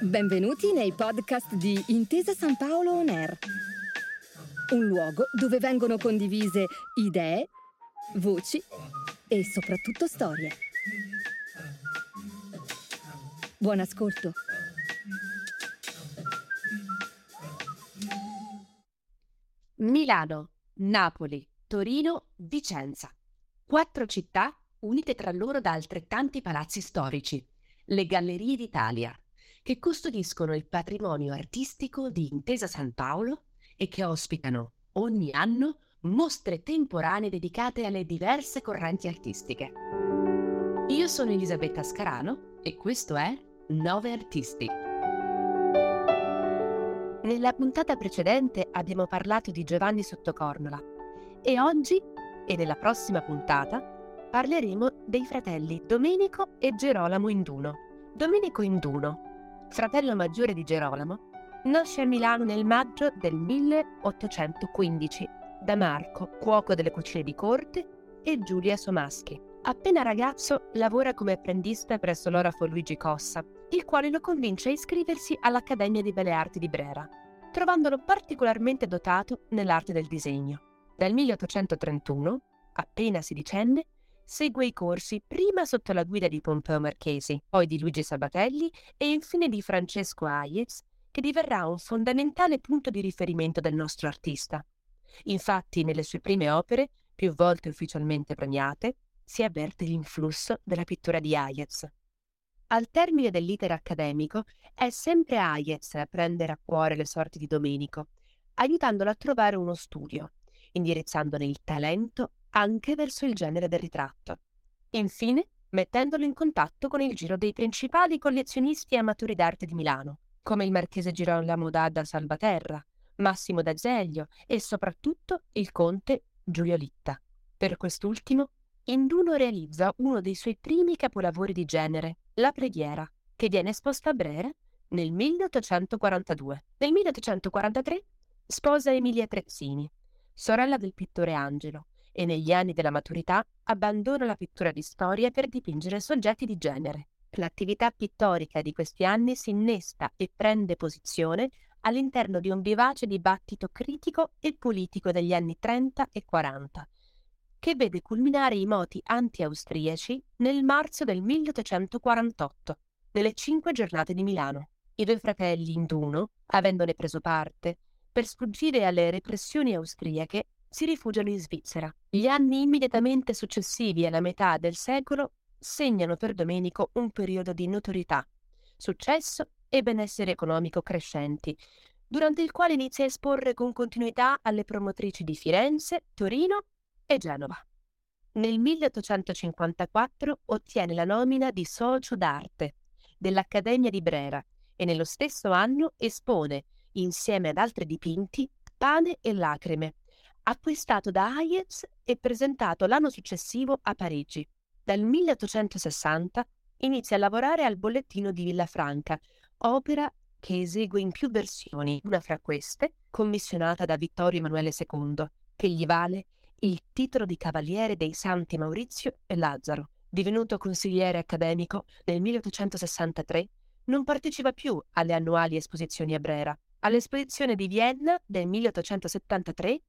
Benvenuti nei podcast di Intesa San Paolo On Air, un luogo dove vengono condivise idee, voci e soprattutto storie. Buon ascolto. Milano, Napoli, Torino, Vicenza. Quattro città unite tra loro da altrettanti palazzi storici, le Gallerie d'Italia, che custodiscono il patrimonio artistico di Intesa San Paolo e che ospitano ogni anno mostre temporanee dedicate alle diverse correnti artistiche. Io sono Elisabetta Scarano e questo è Nove Artisti. Nella puntata precedente abbiamo parlato di Giovanni Sottocornola e oggi e nella prossima puntata parleremo dei fratelli Domenico e Gerolamo Induno. Domenico Induno, fratello maggiore di Gerolamo, nasce a Milano nel maggio del 1815 da Marco, cuoco delle cucine di corte, e Giulia Somaschi. Appena ragazzo lavora come apprendista presso l'orafo Luigi Cossa, il quale lo convince a iscriversi all'Accademia di Belle Arti di Brera, trovandolo particolarmente dotato nell'arte del disegno. Dal 1831, appena sedicenne, segue i corsi prima sotto la guida di Pompeo Marchesi, poi di Luigi Sabatelli e infine di Francesco Hayez, che diverrà un fondamentale punto di riferimento del nostro artista. Infatti, nelle sue prime opere, più volte ufficialmente premiate, si avverte l'influsso della pittura di Hayez. Al termine dell'iter accademico è sempre Hayez a prendere a cuore le sorti di Domenico, aiutandolo a trovare uno studio, indirizzandone il talento anche verso il genere del ritratto. Infine, mettendolo in contatto con il giro dei principali collezionisti e amatori d'arte di Milano, come il marchese Girolamo da Salvaterra, Massimo d'Azeglio e soprattutto il conte Giulio Litta. Per quest'ultimo, Induno realizza uno dei suoi primi capolavori di genere, La preghiera, che viene esposta a Brera nel 1842. Nel 1843 sposa Emilia Trezzini, sorella del pittore Angelo, e negli anni della maturità abbandona la pittura di storia per dipingere soggetti di genere. L'attività pittorica di questi anni si innesta e prende posizione all'interno di un vivace dibattito critico e politico degli anni 30 e 40, che vede culminare i moti anti-austriaci nel marzo del 1848, nelle cinque giornate di Milano. I due fratelli Induno, avendone preso parte, per sfuggire alle repressioni austriache, si rifugiano in Svizzera. Gli anni immediatamente successivi alla metà del secolo segnano per Domenico un periodo di notorietà, successo e benessere economico crescenti, durante il quale inizia a esporre con continuità alle promotrici di Firenze, Torino e Genova. Nel 1854 ottiene la nomina di socio d'arte dell'Accademia di Brera e nello stesso anno espone, insieme ad altri dipinti, Pane e Lacrime, acquistato da Hayez e presentato l'anno successivo a Parigi. Dal 1860 inizia a lavorare al bollettino di Villafranca, opera che esegue in più versioni, una fra queste commissionata da Vittorio Emanuele II, che gli vale il titolo di Cavaliere dei Santi Maurizio e Lazzaro. Divenuto consigliere accademico nel 1863, non partecipa più alle annuali esposizioni a Brera. All'esposizione di Vienna del 1873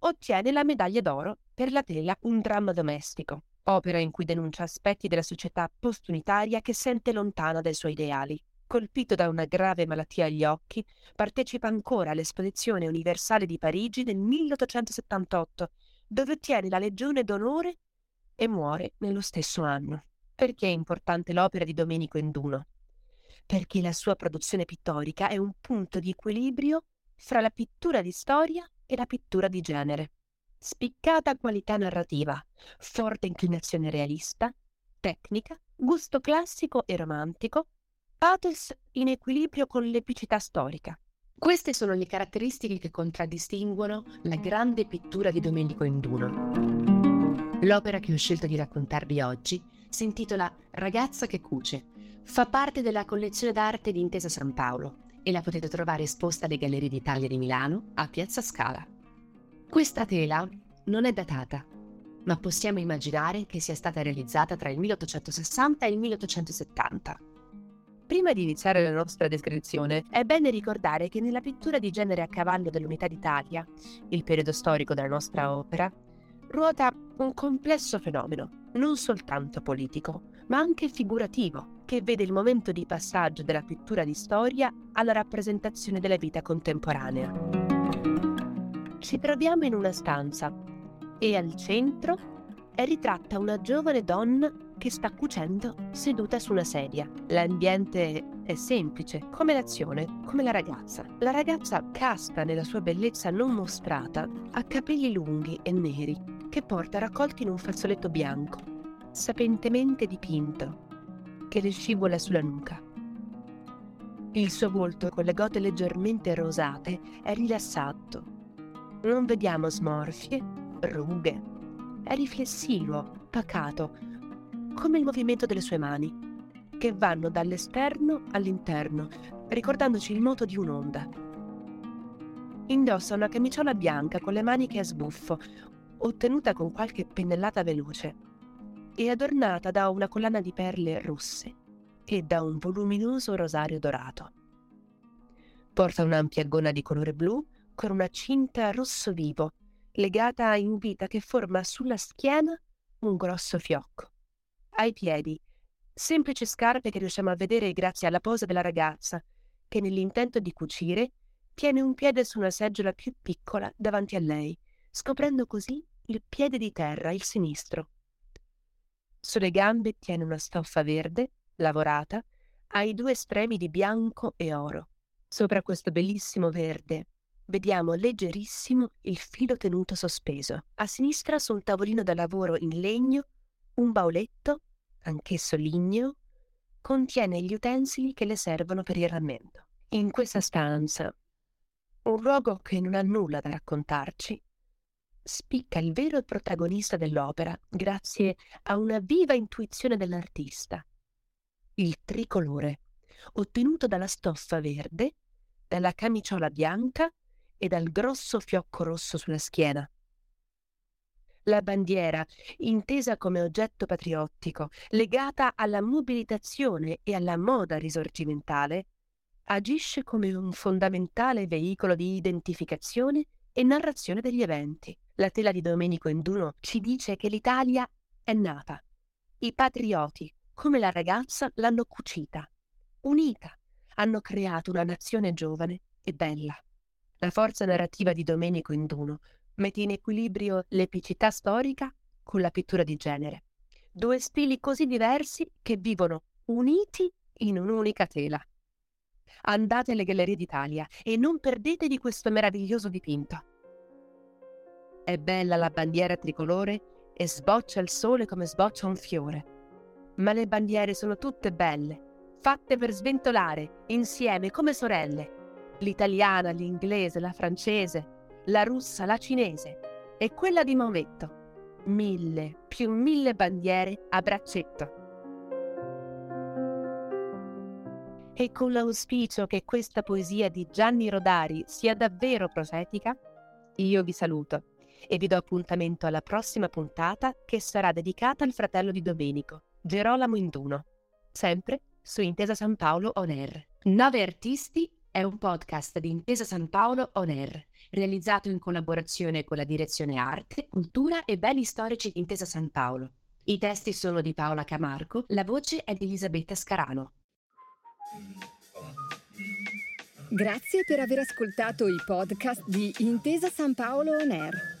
ottiene la medaglia d'oro per la tela Un dramma domestico, opera in cui denuncia aspetti della società postunitaria che sente lontana dai suoi ideali colpito da una grave malattia agli occhi, partecipa ancora all'Esposizione Universale di Parigi nel 1878, dove ottiene la Legione d'Onore e muore nello stesso anno. Perché è importante l'opera di Domenico Induno? Perché la sua produzione pittorica è un punto di equilibrio fra la pittura di storia e la pittura di genere. Spiccata qualità narrativa, forte inclinazione realista, tecnica, gusto classico e romantico, pathos in equilibrio con l'epicità storica. Queste sono le caratteristiche che contraddistinguono la grande pittura di Domenico Induno. L'opera che ho scelto di raccontarvi oggi si intitola Ragazza che cuce. Fa parte della collezione d'arte di Intesa San Paolo e la potete trovare esposta alle Gallerie d'Italia di Milano a Piazza Scala. Questa tela non è datata, ma possiamo immaginare che sia stata realizzata tra il 1860 e il 1870. Prima di iniziare la nostra descrizione, è bene ricordare che nella pittura di genere a cavallo dell'Unità d'Italia, il periodo storico della nostra opera, ruota un complesso fenomeno, non soltanto politico, ma anche figurativo, che vede il momento di passaggio della pittura di storia alla rappresentazione della vita contemporanea. Ci troviamo in una stanza e al centro è ritratta una giovane donna che sta cucendo seduta su una sedia. L'ambiente è semplice, come l'azione, come la ragazza. La ragazza casta nella sua bellezza non mostrata, ha capelli lunghi e neri, che porta raccolti in un fazzoletto bianco, sapientemente dipinto, che le scivola sulla nuca. Il suo volto, con le gote leggermente rosate, è rilassato. Non vediamo smorfie, rughe, è riflessivo, pacato, come il movimento delle sue mani, che vanno dall'esterno all'interno, ricordandoci il moto di un'onda. Indossa una camiciola bianca con le maniche a sbuffo, ottenuta con qualche pennellata veloce, e adornata da una collana di perle rosse e da un voluminoso rosario dorato. Porta un'ampia gonna di colore blu con una cinta rosso vivo legata in vita che forma sulla schiena un grosso fiocco. Ai piedi, semplici scarpe che riusciamo a vedere grazie alla posa della ragazza, che nell'intento di cucire tiene un piede su una seggiola più piccola davanti a lei, scoprendo così il piede di terra, il sinistro. Sulle gambe tiene una stoffa verde, lavorata, ai due estremi di bianco e oro. Sopra questo bellissimo verde vediamo leggerissimo il filo tenuto sospeso. A sinistra su un tavolino da lavoro in legno, un bauletto, anch'esso ligneo, contiene gli utensili che le servono per il rammendo. In questa stanza, un luogo che non ha nulla da raccontarci, spicca il vero protagonista dell'opera grazie a una viva intuizione dell'artista. Il tricolore, ottenuto dalla stoffa verde, dalla camiciola bianca e dal grosso fiocco rosso sulla schiena. La bandiera, intesa come oggetto patriottico, legata alla mobilitazione e alla moda risorgimentale, agisce come un fondamentale veicolo di identificazione e narrazione degli eventi. La tela di Domenico Induno ci dice che l'Italia è nata. I patrioti, come la ragazza, l'hanno cucita, unita, hanno creato una nazione giovane e bella. La forza narrativa di Domenico Induno mette in equilibrio l'epicità storica con la pittura di genere. Due stili così diversi che vivono uniti in un'unica tela. Andate alle Gallerie d'Italia e non perdetevi questo meraviglioso dipinto. È bella la bandiera tricolore e sboccia il sole come sboccia un fiore. Ma le bandiere sono tutte belle, fatte per sventolare, insieme come sorelle l'italiana, l'inglese, la francese, la russa, la cinese e quella di Maometto. Mille, più mille bandiere a braccetto. E con l'auspicio che questa poesia di Gianni Rodari sia davvero profetica, io vi saluto e vi do appuntamento alla prossima puntata che sarà dedicata al fratello di Domenico, Gerolamo Induno, sempre su Intesa San Paolo On Air. Nove artisti è un podcast di Intesa San Paolo On Air, realizzato in collaborazione con la Direzione Arte, Cultura e Beni Storici di Intesa San Paolo. I testi sono di Paola Camarco, la voce è di Elisabetta Scarano. Grazie per aver ascoltato i podcast di Intesa San Paolo On Air.